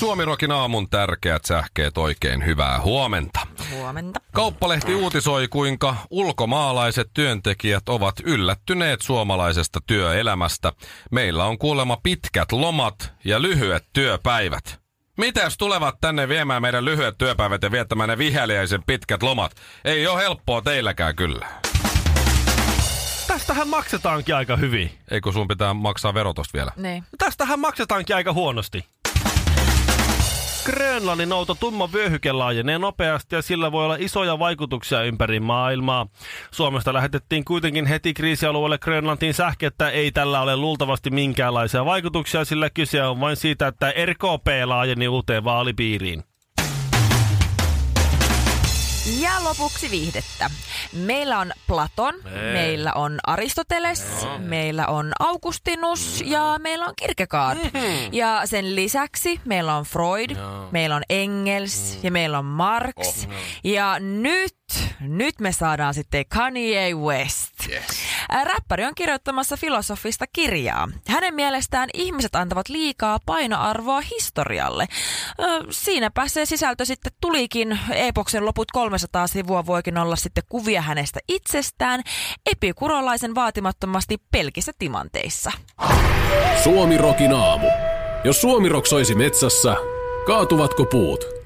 Suomirokin aamun tärkeät sähkeet oikein hyvää huomenta. Huomenta. Kauppalehti uutisoi, kuinka ulkomaalaiset työntekijät ovat yllättyneet suomalaisesta työelämästä. Meillä on kuulemma pitkät lomat ja lyhyet työpäivät. Mitäs tulevat tänne viemään meidän lyhyet työpäivät ja viettämään ne viheliäisen pitkät lomat? Ei ole helppoa teilläkään kyllä. Tästähän maksetaankin aika hyvin. Eikö sun pitää maksaa verotosta vielä? Niin. Tästähän maksetaankin aika huonosti. Grönlannin nouto tumma vyöhyke laajenee nopeasti ja sillä voi olla isoja vaikutuksia ympäri maailmaa. Suomesta lähetettiin kuitenkin heti kriisialueelle Grönlantiin sähkettä. Ei tällä ole luultavasti minkäänlaisia vaikutuksia, sillä kyse on vain siitä, että RKP laajeni uuteen vaalipiiriin. Ja lopuksi viihdettä. Meillä on Platon, Ei. meillä on Aristoteles, meillä on Augustinus ja meillä on Kierkegaard. Ja sen lisäksi meillä on Freud, meillä on Engels ja meillä on Marx. Ja nyt, nyt me saadaan sitten Kanye West. Ää, Räppäri on kirjoittamassa filosofista kirjaa. Hänen mielestään ihmiset antavat liikaa painoarvoa historialle. Siinäpä se sisältö sitten tulikin. Epoksen loput 300 sivua voikin olla sitten kuvia hänestä itsestään epikurolaisen vaatimattomasti pelkissä timanteissa. Suomi Rokin aamu. Jos Suomi Rock soisi metsässä, kaatuvatko puut?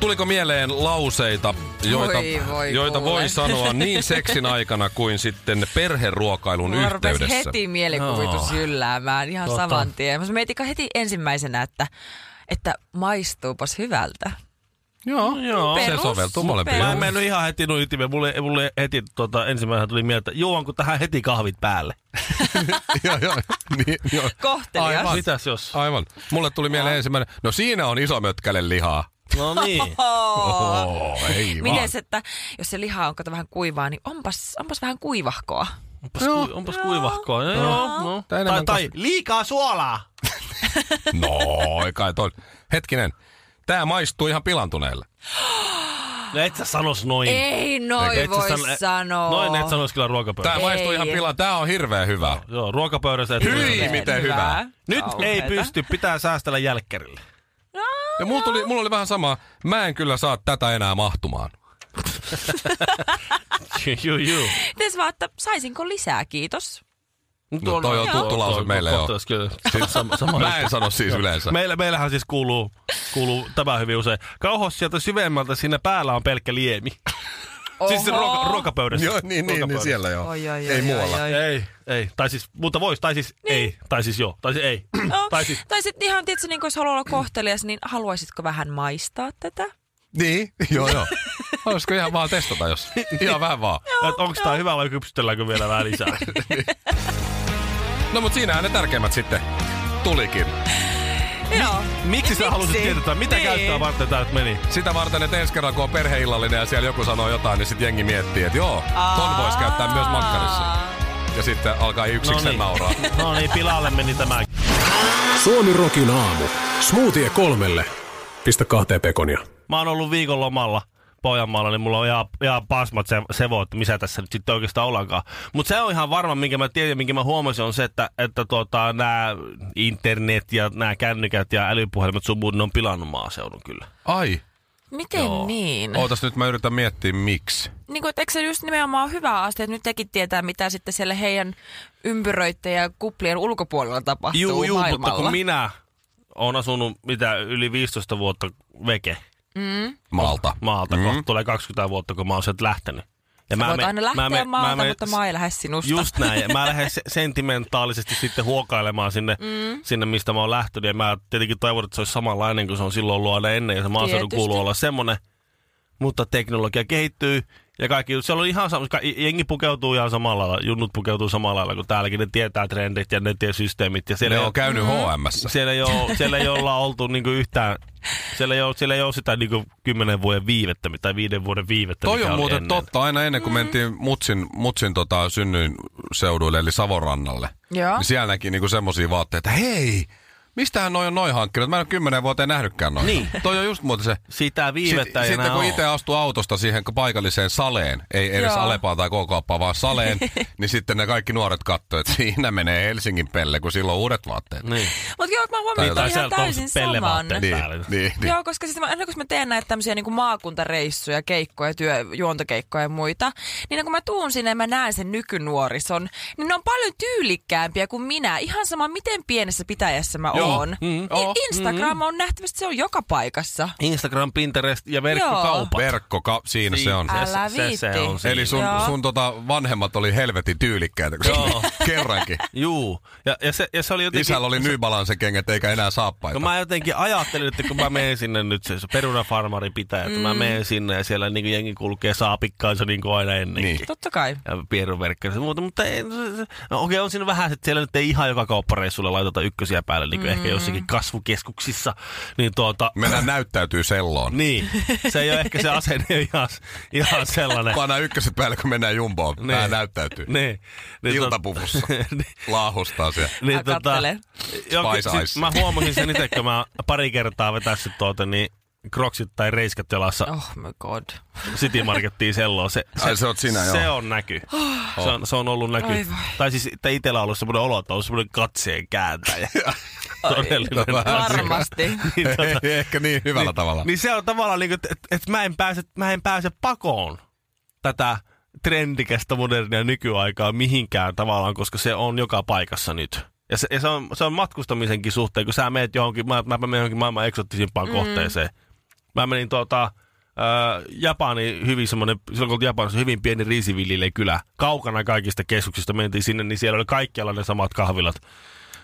Tuliko mieleen lauseita, joita, Voi, voi, joita voi sanoa niin seksin aikana kuin sitten perheruokailun Mulla rupesi yhteydessä? heti mielikuvitus jylläämään ihan Tota. saman tien. Mä mietin heti ensimmäisenä, että, että maistuupas hyvältä. Joo, Joo. se Perus, soveltuu molempiin. Mä en mennyt ihan heti noin ytimeen. Mulle, mulle heti tota, ensimmäisenä tuli mieltä, että juonko tähän heti kahvit päälle. joo, joo, niin, joo. Kohtelias. Aivan. Mitäs jos? Aivan. Mulle tuli mieleen ensimmäinen, no siinä on iso mötkäle lihaa. No niin. Ei vaan. Miten että jos se liha on kato vähän kuivaa, niin onpas, onpas vähän kuivahkoa. Onpas, kui, onpas kuivahkoa. Joo, joo. No. Tai Tai, tai liikaa suolaa. No, ei kai toi. Hetkinen, tää maistuu ihan pilantuneelle. No et sä sanos noin. Ei noin Et voi sano- sanoa. Noin et sanois kyllä ruokapöydässä. Tää maistuu Ei. ihan pilan, tää on hirveän hyvä. Joo, ruokapöydässä Hyi, miten hyvä. Nyt ei Kauheeta. pysty, pitää säästellä jälkkärille. Ja mulla, tuli, mulla oli vähän sama, mä en kyllä saa tätä enää mahtumaan. juu, juu. Mites vaan, että saisinko lisää, kiitos. No, toi on tuttu lause meille jo. Kohtaus kyllä. Siis sama, sama Mä en sano siis yleensä. Meillä, meillähän siis kuuluu, kuuluu tämä hyvin usein. Kauhos sieltä syvemmältä, siinä päällä on pelkkä liemi. Siis Oho. ruoka, ruokapöydässä. Joo, niin, niin, niin siellä joo. Oi, oi, ei oi, muualla. oi, oi. Ei, ei. Tai siis, mutta vois, tai siis niin. ei. Tai siis joo, tai siis ei. No, tai siis, tai sitten ihan, tietysti, niin jos haluaa olla kohtelias, niin haluaisitko vähän maistaa tätä? Niin, joo joo. Olisiko ihan vaan testata, jos... Ihan vähän vaan. onko tämä hyvä vai kypsytelläänkö vielä vähän lisää? No mut siinähän ne tärkeimmät sitten tulikin. Joo. Miksi sä halusit tietää, mitä Niin. käyttöä varten tää nyt meni? Sitä varten, että ensi kerran kun on perheillallinen ja siellä joku sanoo jotain, niin sitten jengi miettii, että joo, ton voisi käyttää myös makkarissa. Ja sitten alkaa yksikseen No niin. nauraa. No niin, pilalle meni tämä. Suomi Rokin aamu. Smoothie kolmelle. Pistä kahteen pekonia. Mä oon ollut viikon lomalla Pohjanmaalla, niin mulla on ihan, ihan pasmat se, sevo, että missä tässä nyt sitten oikeastaan ollaankaan. Mutta se on ihan varma, minkä mä tiedän, minkä mä huomasin, on se, että, että tota, nämä internet ja nämä kännykät ja älypuhelimet sun muut, ne on pilannut maaseudun kyllä. Ai, Miten Joo. niin? ootas nyt mä yritän miettiä miksi. Niin kuin, että eikö se just nimenomaan hyvä asia, että nyt tekin tietää, mitä sitten siellä heidän ympyröiden ja kuplien ulkopuolella tapahtuu Juu, juu, mutta maailmalla. kun minä oon asunut mitä yli 15 vuotta veke Maalta. maalta, mm. kohta tulee 20 vuotta, kun mä oon sieltä lähtenyt. Ja Sä voit aina lähteä men- maalta, men- mutta maa ei lähde sinusta. Just näin. Ja mä lähden se- sentimentaalisesti sitten huokailemaan sinne, mm. sinne, mistä mä oon lähtenyt. Ja mä tietenkin toivon, että se olisi samanlainen kuin se on silloin ollut aina ennen. Ja se maaseudun kuuluu olla semmoinen, mutta teknologia kehittyy ja kaikki, se on ihan sama, jengi pukeutuu ihan samalla lailla, junnut pukeutuu samalla lailla kuin täälläkin, ne tietää trendit ja ne tietää systeemit. Ja siellä Ne ei on käynyt HMssä. siellä ei ole, siellä ei olla oltu niinku yhtään, siellä ei ole, siellä ei ole sitä niinku kymmenen vuoden viivettä tai viiden vuoden viivettä. Toi on muuten ennen. totta. Aina ennen kuin mentiin Mutsin, Mutsin tota, synnyin seuduille, eli Savonrannalle, Joo. niin siellä näki niinku semmosia vaatteita, että hei, mistähän noi on noin hankkinut? Mä en ole kymmenen vuoteen nähnytkään noin. Niin. Toi on just muuten se. Sitä viivettä ei Sitten kun itse astui autosta siihen paikalliseen saleen, ei edes Joo. Alepaan tai K-kauppaan, vaan saleen, niin sitten ne kaikki nuoret katsoivat, että siinä menee Helsingin pelle, kun silloin on uudet vaatteet. Niin. Mutta joo, mä huomioon Tai ihan täysin saman. pellevaatteet. Niin, niin, niin. Joo, koska siis mä, aina kun mä teen näitä tämmöisiä niin maakuntareissuja, keikkoja, työ, juontokeikkoja ja muita, niin kun mä tuun sinne ja mä näen sen nykynuorison, niin ne on paljon tyylikkäämpiä kuin minä. Ihan sama, miten pienessä pitäjässä mä Joo, oon. mm, joo, Instagram on nähtävästi, se on joka paikassa. Instagram, Pinterest ja verkkokaupat. Verkko, ka- siinä se on. Älä se, se, se on siinä. Eli sun, Joo. sun tota vanhemmat oli helvetin tyylikkäitä, kun Joo. kerrankin. Juu. Ja, ja, se, ja se oli jotenkin... Isällä oli New Balance kengät eikä enää saappaita. No mä jotenkin ajattelin, että kun mä menen sinne nyt, se, se perunafarmari pitää, että mm. mä menen sinne ja siellä niin jengi kulkee saapikkaansa niin kuin aina ennenkin. Niin. Totta kai. Ja pieruverkkä ja muuta, mutta ei, no okei, on siinä vähän, että siellä nyt ei ihan joka kauppareissulle laiteta ykkösiä päälle, niin kuin ehkä jossakin kasvukeskuksissa. Niin tuota, Mennään näyttäytyy selloon. niin, se ei ole ehkä se asenne ihan, ihan sellainen. Pannaan ykköset päälle, kun mennään jumboon. Niin. Näyttäytyy. Niin, niin, tuota- Iltapuvussa. niin, Laahustaa siellä. niin, joo, Spice mä huomasin sen itse, kun mä pari kertaa vetässyt tuota, niin kroksit tai reiskat jalassa Oh my god. City Markettiin selloa. Se, Ai, se oot sinä, se joo. on näky. Se on, se on ollut näky. Ai vai. Tai siis että itsellä on ollut semmoinen olo, että on ollut semmoinen katseen kääntäjä. Todellinen. Varmasti. niin, tota, Ei ehkä niin hyvällä tavalla. niin se on tavallaan niin kuin, että et, et mä, en pääse, mä en pääse pakoon tätä trendikästä modernia nykyaikaa mihinkään tavallaan, koska se on joka paikassa nyt. Ja se, ja se, on, se on matkustamisenkin suhteen, kun sä meet johonkin, mä, mä menen johonkin maailman eksottisimpaan mm. kohteeseen. Mä menin tuota, äh, Japani hyvin semmoinen, silloin kun Japanissa hyvin pieni riisiviljelekylä, kaukana kaikista keskuksista mentiin sinne, niin siellä oli kaikkialla ne samat kahvilat.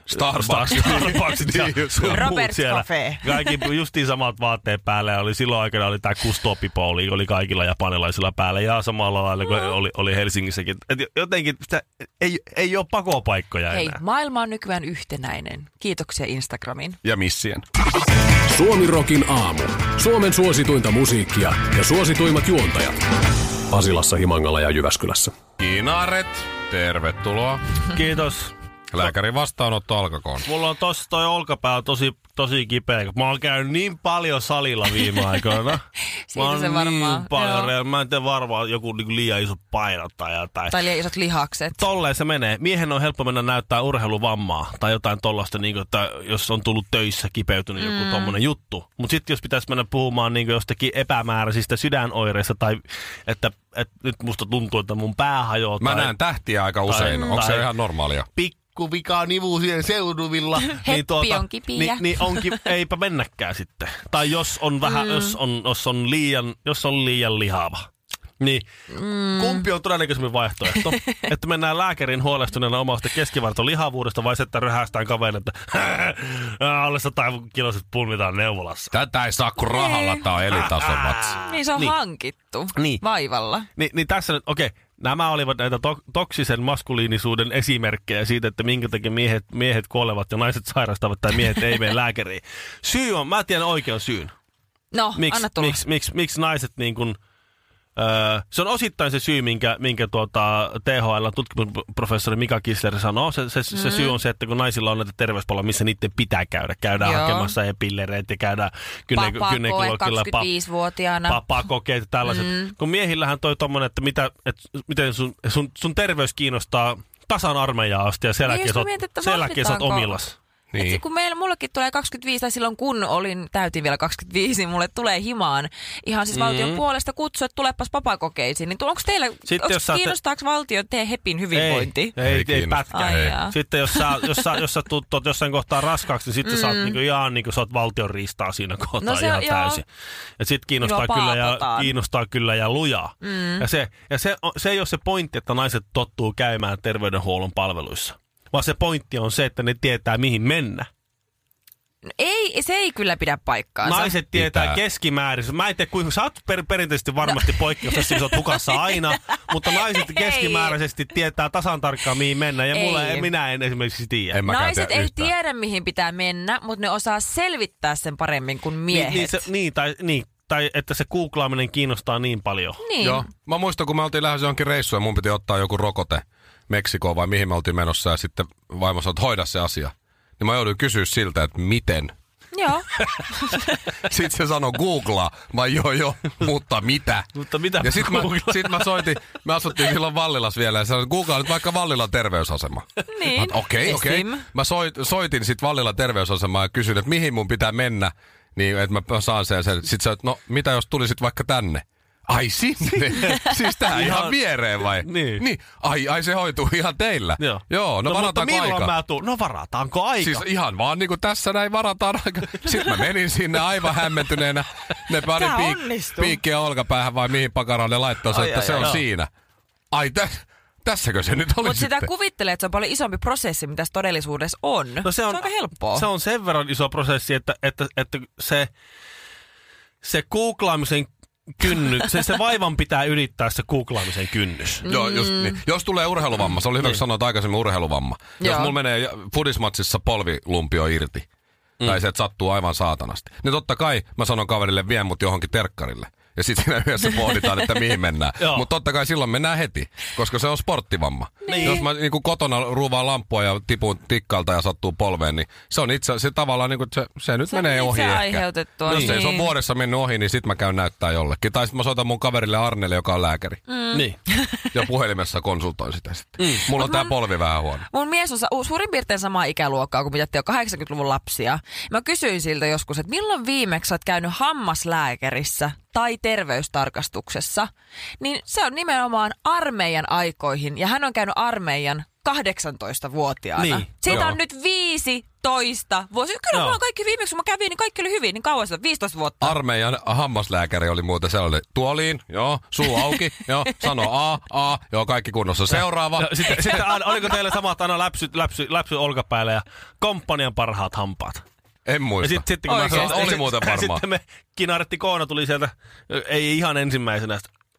Starbucks. Starbucksit ja Niin muut Robert's siellä. Cafe. Kaikki justiin samat vaatteet päällä. ja Oli silloin aikana oli tämä kustopipouli, oli kaikilla japanilaisilla päällä. Ja samalla lailla kuin oli, oli Helsingissäkin. Et jotenkin sitä, ei, ei ole pakopaikkoja Hei, enää. maailma on nykyään yhtenäinen. Kiitoksia Instagramin. Ja missien. Suomi Rokin aamu. Suomen suosituinta musiikkia ja suosituimmat juontajat. Pasilassa, Himangalla ja Jyväskylässä. Kinaret, tervetuloa. Kiitos. Lääkärin vastaanotto alkakoon. Mulla on tossa toi olkapää on tosi, tosi kipeä. Mä oon käynyt niin paljon salilla viime aikoina. Siitä mä oon se varmaan, Niin paljon, joo. mä en tiedä varmaan joku niinku liian iso painottaja tai... Tai liian isot lihakset. Tolleen se menee. Miehen on helppo mennä näyttää urheiluvammaa tai jotain tollasta, niin kuin, että jos on tullut töissä kipeytynyt joku Mm. tommonen juttu. Mutta sitten jos pitäisi mennä puhumaan niin jostakin epämääräisistä sydänoireista tai että, että nyt musta tuntuu, että mun pää hajoaa Mä tai näen tähtiä aika usein. Onko se tai- ihan normaalia? pikku vika nivu siihen seuduvilla. Heppi on kipiä. Niin, niin onkin, eipä mennäkään sitten. Tai jos on vähän, mm. jos, on, jos, on liian, jos on liian lihava. Niin, mm. kumpi on todennäköisemmin vaihtoehto? että mennään lääkärin huolestuneena omasta keskivartalihavuudesta vai se, että röhästään kaverin, että alle 100 kiloiset pulmitaan neuvolassa. Tätä ei saa kun rahalla, tää on elitason matsi. Niin se on Niin. hankittu Niin. vaivalla. Ni, niin tässä nyt, okei, nämä olivat näitä to- toksisen maskuliinisuuden esimerkkejä siitä, että minkä takia miehet, miehet kuolevat ja naiset sairastavat tai miehet ei mene lääkäriin. Syy on, mä tiedän oikean syyn. No, Miksi anna tulla. miksi miksi miksi naiset niin kuin, öö, se on osittain se syy, minkä, minkä tuota, THL tutkimusprofessori Mika Kissler sanoo. Se, se, mm. se syy on se, että kun naisilla on näitä terveyspalveluja, missä niiden pitää käydä. Käydään Joo. hakemassa epillereitä ja käydään gynekologilla. Pa- 25-vuotiaana. papakokeet ja tällaiset. Mm. Kun miehillähän toi tommonen, että, mitä, että miten sun, sun, sun terveys kiinnostaa tasan armeijaa asti ja sen Niin jälkeen just sä oot- omillas. Niin. Et kun meillä, mullekin tulee 25, tai silloin kun olin, täytin vielä 25, niin mulle tulee himaan ihan siis valtion Mhm. puolesta kutsu, että tulepas papakokeisiin. Niin onko teillä, Sitten onko kiinnostaako valtio teidän hepin hyvinvointi? Ei, ei, ei, ei pätkää. Sitten jos sä, jos sä, jos sä tuut, jossain kohtaa raskaaksi, niin sitten mm. sä oot niinku ihan niin kuin sä oot valtion riistaa siinä kohtaa No se- ihan joo. täysin. Ja sit kiinnostaa Joo, kyllä, ja, kiinnostaa kyllä ja lujaa. Mm. Ja, se, ja se, se ei ole se pointti, että naiset tottuu käymään terveydenhuollon palveluissa. Vaan se pointti on se, että ne tietää mihin mennä. Ei, se ei kyllä pidä paikkaansa. Naiset tietää Pitää. keskimäärin. Mä en tiedä, kuinka sä oot per, perinteisesti varmasti poikkeus, jos sä oot hukassa aina, mutta naiset Ei. keskimääräisesti tietää tasan tarkkaan, mihin mennä. Ja mulla, Ei. minä en esimerkiksi tiedä. En Naiset tiedä ei yhtään. tiedä, mihin pitää mennä, mutta ne osaa selvittää sen paremmin kuin miehet. Niin, niin, se, niin, tai, niin, tai että se googlaaminen kiinnostaa niin paljon. Niin. Joo. Mä muistan, kun me oltiin lähdössä johonkin reissuun ja mun piti ottaa joku rokote Meksikoon vai mihin me oltiin menossa ja sitten vaimo sanoi, että hoida se asia. Niin mä jouduin kysyä siltä, että miten. Joo. Sitten se sanoi googlaa. Mä joo joo, mutta mitä? Mutta mitä Ja sitten mä, sit mä soitin, me asuttiin silloin Vallilas vielä ja sanoin, että googlaa nyt vaikka Vallilan terveysasema. Niin. Okei, okei. Esim. Mä soit, soitin sitten Vallilan terveysasemaan ja kysyin, että mihin mun pitää mennä, niin että mä saan sen. Sitten sä, no mitä jos tulisit vaikka tänne? Ai sinne? siis tähän ihan, Ihan- viereen vai? Niin. niin. Ai, ai se hoituu ihan teillä? Joo. Joo no, mutta varataanko milloin aika? mä tuun? No varataanko aika? Siis ihan vaan niin kuin tässä näin varataan aika. Sitten mä menin sinne aivan hämmentyneenä. Ne Tää piik- piikkiä olkapäähän vai mihin pakaraan ne laittoi, Ai, että ai, se ai, on joo. siinä. Ai tä- tässäkö se nyt oli Mutta sitä kuvittelee, että se on paljon isompi prosessi, mitä se todellisuudessa on. No se on, se on aika helppoa. Se on sen verran iso prosessi, että, että, että se, se googlaamisen kynny, se, se vaivan pitää ylittää se googlaamisen kynnys. Joo, just niin. Jos tulee urheiluvamma, se oli hyvä, kun sanoit aikaisemmin urheiluvamma. Jos Joo. mulla menee fudismatsissa polvilumpio irti, tai se, että sattuu aivan saatanasti, niin totta kai mä sanon kaverille, vie mut johonkin terkkarille. Ja sitten siinä yhdessä pohditaan, että mihin mennään. Mutta totta kai silloin mennään heti, koska se on sporttivamma. Niin. Jos mä niinku kotona ruuvaan lampua ja tipun tikkalta ja sattuu polveen, niin se on itse se tavallaan niinku, se, se nyt Se menee ohi ehkä. aiheutettua, Jos ei se on niin. vuodessa mennyt ohi, niin sit mä käyn näyttää jollekin. Tai sit mä soitan mun kaverille Arnelle, joka on lääkäri. Mm. Niin. Ja puhelimessa konsultoin sitä sitten. Mm. Mulla on tää polvi vähän huono. Mun mies on sa- suurin piirtein samaa ikäluokkaa kuin mitä te on 80-luvun lapsia. Mä kysyin siltä joskus, että milloin viimeksi sä oot käynyt hammaslääkärissä tai terveystarkastuksessa, niin se on nimenomaan armeijan aikoihin. Ja hän on käynyt armeijan 18-vuotiaana. Niin, Siitä joo. on nyt 15 vuosi. Kyllä Joo. mulla on kaikki viimeksi, kun mä kävin, niin kaikki oli hyvin. Niin kauan sitä, 15 vuotta. Armeijan hammaslääkäri oli muuten sellainen, tuoliin, joo, suu auki, joo, sano A, A, joo, kaikki kunnossa. Seuraava. No, sitten, sitten oliko teillä samat aina läpsy, läpsy, läpsy olkapäällä ja komppanian parhaat hampaat? En Ja muista. sitten, sitten kun mä Oikeesti? sanoin, Oli muuten varmaan. Sitten me kinaretti Koona tuli sieltä, ei ihan ensimmäisenä.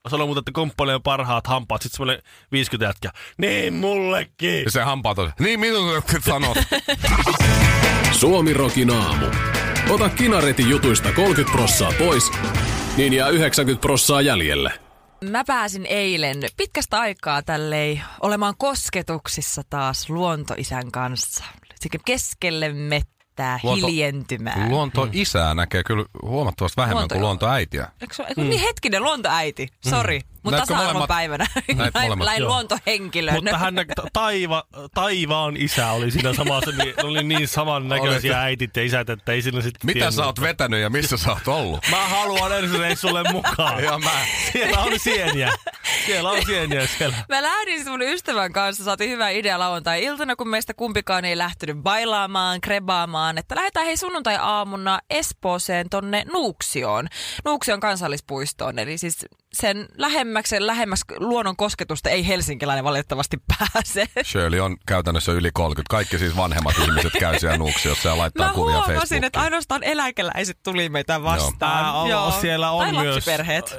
Se oli muuten, että komppanian parhaat hampaat. Sitten semmoinen 50 jätkä. Niin mullekin. Ja se hampaat on, niin minun sanot. Suomi Rokin aamu. Ota kinaretin jutuista 30 prossaa pois, niin jää 90 prossaa jäljelle. Mä pääsin eilen pitkästä aikaa tällei olemaan kosketuksissa taas luontoisän kanssa. Sekä keskelle mettää Luonto- hiljentymään. Luonto isää näkee kyllä huomattavasti vähemmän Luonto- kuin luontoäitiä. Eikö se, eikö, Niin hetkinen, luontoäiti. Sori. Mutta Näetkö tasa-arvon molemmat? päivänä. Näin, luontohenkilön. Mutta hän, taiva, taivaan isä oli siinä samassa, niin oli niin samannäköisiä äitit ja isät, että ei siinä sitten Mitä tiennyt. sä oot vetänyt ja missä sä oot ollut? Mä haluan ensi reissulle mukaan. Ja mä. Siellä on sieniä. Siellä on sieniä siellä. Mä lähdin siis mun ystävän kanssa, saatiin hyvä idea lauantai-iltana, kun meistä kumpikaan ei lähtenyt bailaamaan, krebaamaan, että lähdetään hei sunnuntai-aamuna Espooseen tonne Nuuksioon, Nuuksion kansallispuistoon, eli siis sen lähemmäksi, lähemmäksi luonnon kosketusta ei helsinkiläinen valitettavasti pääse. Shirley on käytännössä yli 30. Kaikki siis vanhemmat ihmiset käy siellä nuuksiossa ja laittaa Mä kuvia huomasin, Facebookiin. että ainoastaan eläkeläiset tuli meitä vastaan. Joo. on, siellä on tai myös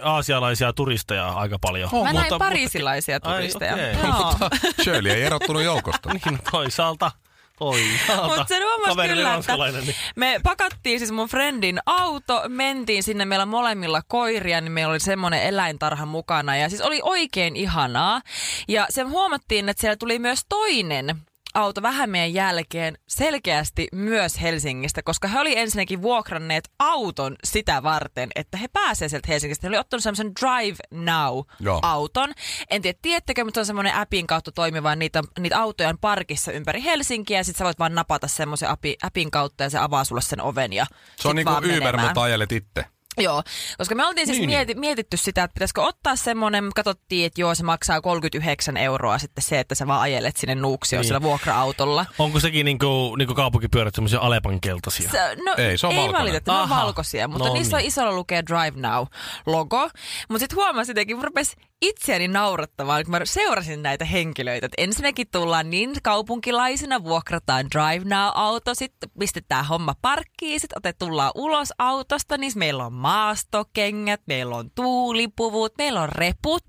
aasialaisia turisteja aika paljon. Mä näin Mutta- parisilaisia Ai, turisteja. okei. Joo. Shirley ei erottunut joukosta. Niin, toisaalta. Toisaalta. Mutta sen huomasi kyllä, että niin. me pakattiin siis mun friendin auto, mentiin sinne, meillä molemmilla koiria, niin meillä oli semmoinen eläintarha mukana ja siis oli oikein ihanaa. Ja sen huomattiin, että siellä tuli myös toinen auto vähän meidän jälkeen selkeästi myös Helsingistä, koska he oli ensinnäkin vuokranneet auton sitä varten, että he pääsevät sieltä Helsingistä. He oli ottanut semmoisen Drive Now-auton. En tiedä, tiedättekö, mutta se on semmoinen appin kautta toimiva, niitä, niitä autoja on parkissa ympäri Helsinkiä, ja sit sä voit vaan napata semmoisen appi, appin kautta, ja se avaa sulle sen oven, ja Se on sit niinku vaan Uber, mutta ajelet itse. Joo, koska me oltiin siis niin. mieti, mietitty sitä, että pitäisikö ottaa semmoinen, katsottiin, että joo, se maksaa 39 euroa sitten se, että sä vaan ajelet sinne Nuuksioon niin. sillä vuokra-autolla. Onko sekin niinku, niinku kaupunkipyörät semmoisia Alepan keltaisia? Se, no, Ei, se on ei valitettavasti, ne on valkoisia, mutta No niissä niin. on isolla lukee Drive Now-logo. Mutta sitten huomasin jotenkin, rupesi itseäni naurattamaan, kun mä seurasin näitä henkilöitä. Et ensinnäkin tullaan niin kaupunkilaisina, vuokrataan Drive Now-auto, sitten pistetään homma parkkiin, sitten otet tullaan ulos autosta, niin meillä on maastokengät, meillä on tuulipuvut, meillä on reput,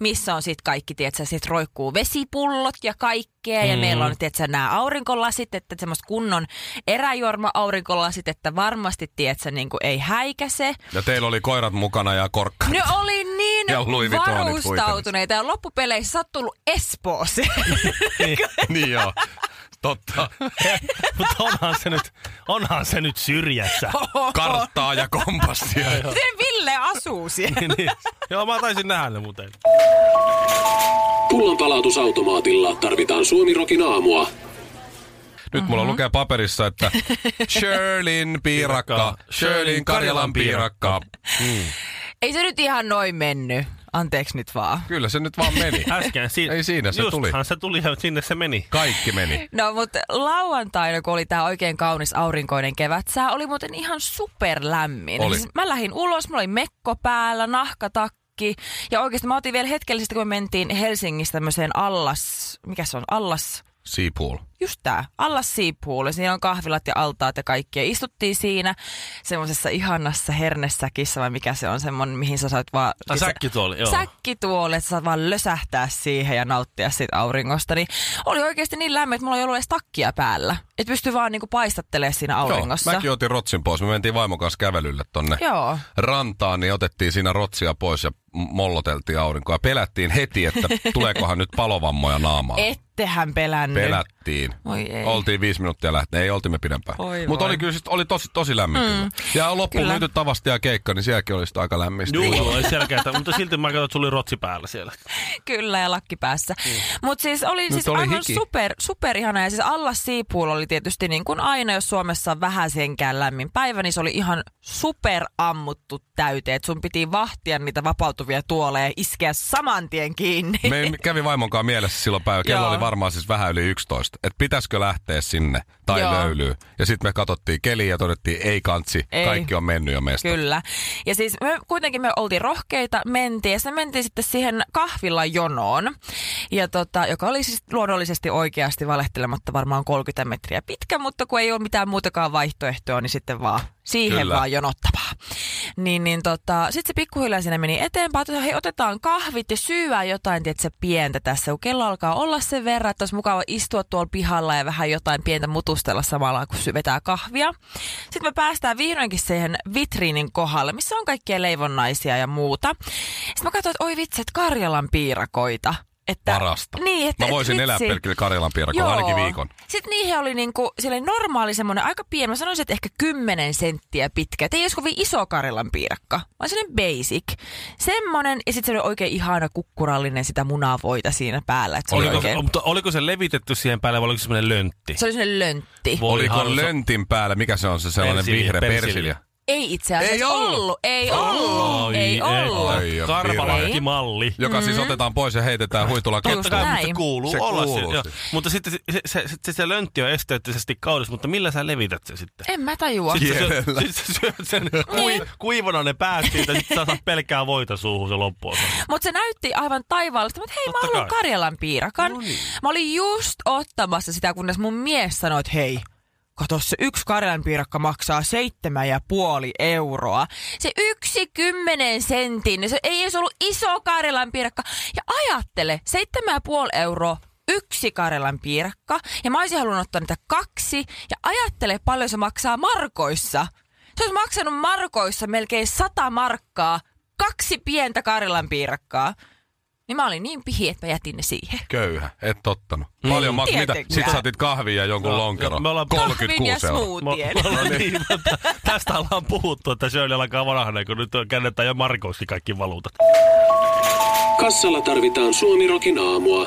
missä on sitten kaikki, tiedätkö, sit roikkuu vesipullot ja kaikkea, ja meillä on, tiedätkö, nämä aurinkolasit, että semmoista kunnon eräjuorma-aurinkolasit, että varmasti, tiedätkö, niin kuin ei häikäse. Ja teillä oli koirat mukana ja korkka. Ne oli niin Ja Varustautuneita ja loppupeleissä sä oot tullut Espooseen. niin joo. Totta. Mutta onhan se nyt, onhan se nyt syrjässä. Karttaa ja kompassia. Miten Ville asuu siellä? niin. Joo, mä taisin nähdä ne muuten. Pullonpalautusautomaatilla tarvitaan Suomirokin aamua. Nyt mulla lukee paperissa, että Shirlin piirakka, Shirlin Karjalan piirakka. Ei se nyt ihan noin mennyt. Anteeksi nyt vaan. Kyllä se nyt vaan meni. Äsken si- Ei siinä, se tuli. Se tuli ja sinne se meni. Kaikki meni. No mutta lauantaina, kun oli tää oikein kaunis aurinkoinen kevätsää, oli muuten ihan superlämmin. Oli. Siis mä lähdin ulos, mulla oli mekko päällä, nahkatakki. Ja oikeasti mä otin vielä hetkellisesti, kun me mentiin Helsingistä tämmöiseen allas... Mikä se on? Allas... Seapool. just tää, Allas Seapool. Siinä on kahvilat ja altaat ja kaikkea. Istuttiin siinä semmoisessa ihannassa hernessäkissä vai mikä se on semmoinen, mihin sä saat vaan... Tai säkkituoli, joo. Säkkituoli, että sä saat vaan lösähtää siihen ja nauttia siitä auringosta. Niin oli oikeasti niin lämmin, että mulla ei ollut edes takkia päällä. Että pystyi vaan niinku paistattelemaan siinä auringossa. Joo, mäkin otin rotsin pois. Me mentiin vaimon kanssa kävelylle tonne Joo. rantaan, niin otettiin siinä rotsia pois ja molloteltiin aurinkoa. Pelättiin heti, että tuleekohan nyt palovammoja naamaan. Ettehän pelännyt. Pelättiin. Oi ei. Oltiin viisi minuuttia lähteä. Ei oltimme pidempään. Oi Mutta oli kyllä oli tosi, tosi lämmin mm. kyllä. Ja loppuun Kyllä. myyty tavasti ja keikka, niin sielläkin oli sitä aika lämmistä. Joo, ei selkeätä, mutta silti mä katsoin, että sulla oli rotsi päällä siellä. Kyllä, ja lakki päässä. Mm. Mutta siis oli Nyt siis oli aivan hiki. super, super ihana. Ja siis Allas Siipuul oli tietysti niin kuin aina, jos Suomessa on vähän senkään lämmin päivä, niin se oli ihan super ammuttu täyteen. Et sun piti vahtia niitä vapautuvia tuoleja ja iskeä saman tien kiinni. Me kävi vaimonkaan mielessä silloin päivä. Kello Joo. oli varmaan siis vähän yli 11. Että pitäisikö lähteä sinne tai Joo. löylyy. Ja sitten me katsottiin keliä ja todettiin, ei kantsi, Ei. kaikki on mennyt jo mestä. Kyllä. Ja siis me kuitenkin me oltiin rohkeita, mentiin ja sitten mentiin sitten siihen kahvilan jonoon, ja tota, joka oli siis luonnollisesti oikeasti valehtelematta varmaan 30 metriä pitkä, mutta kun ei ole mitään muutakaan vaihtoehtoa, niin sitten vaan siihen Kyllä. vaan jonottavaa. Niin, niin tota, sitten se pikkuhiljaa sinne meni eteenpäin, että hei otetaan kahvit ja syyää jotain, tiedätkö, pientä tässä, kun kello alkaa olla sen verran, että olisi mukava istua tuolla pihalla ja vähän jotain pientä mutustella samalla, kun vetää kahvia. Sitten me päästään vihdoinkin siihen vitriinin kohdalle, missä on kaikkia leivonnaisia ja muuta. Sitten mä katsoin, että oi vitsi, että Karjalan piirakoita. Että, Parasta. Niin, että, Mä voisin että elää vitsi. pelkillä Karjalan piirakolla ainakin viikon. Sitten niihin oli niinku, oli normaali semmoinen aika pieni, mä sanoisin, että ehkä 10 senttiä pitkä. Et ei olisi kovin iso Karjalan piirakka, vaan semmoinen basic. Semmoinen, ja sitten se oli oikein ihana kukkurallinen sitä munavoita siinä päällä. Et se, oli Oliko, oikein, mutta oliko se levitetty siihen päälle vai oliko se semmoinen löntti? se oli semmoinen löntti. Voi Oliko löntin päällä, mikä se on se sellainen Persilja, vihreä persilja. persilja? Ei itse asiassa Ei ollut. ollut. Ei ollut. ei ollut. Ai, Karvalakkimalli. Joka siis otetaan pois ja heitetään huitulaan Just Totta kai, mutta se kuuluu Se olla. kuuluu se, siis. Mutta sitten se, se, se, se, se löntti on esteettisesti kaunis, mutta millä sä levität sen sitten? En mä tajua. Sitten sä, syö- sit sä syöt sen kui, kuivana ne päät siitä, sitten sä saat pelkkää voita suuhun se loppuosa. Mutta se näytti aivan taivaallista, mutta hei Totta mä haluan. Karjalan piirakan. No niin. Mä olin just ottamassa sitä, kunnes mun mies sanoi, että hei, kato se yksi Karjalan piirakka maksaa seitsemän ja puoli euroa. Se yksi kymmenen sentin, se ei edes ollut iso Karjalan piirakka. Ja ajattele, seitsemän ja puoli euroa yksi Karjalan piirakka. Ja mä olisin halunnut ottaa niitä kaksi. Ja ajattele paljon se maksaa markoissa. Se olisi maksanut markoissa melkein sata markkaa. Kaksi pientä Karjalan piirakkaa. Niin mä olin niin pihi, että mä jätin ne siihen. Köyhä, et tottanut. Paljon mm. mitä? Tietenkään. Sit saatit kahvia ja jonkun No, lonkero. me ollaan- Kahvin ja 36 euroa. smoothien. Mo- mo- niin, mutta tästä ollaan puhuttu, että Shirley alkaa vanhana, kun nyt käännetään jo Markouskin kaikki valuutat. Kassalla tarvitaan Suomirokin aamua.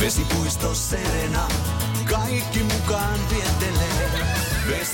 Vesipuisto Serena, kaikki.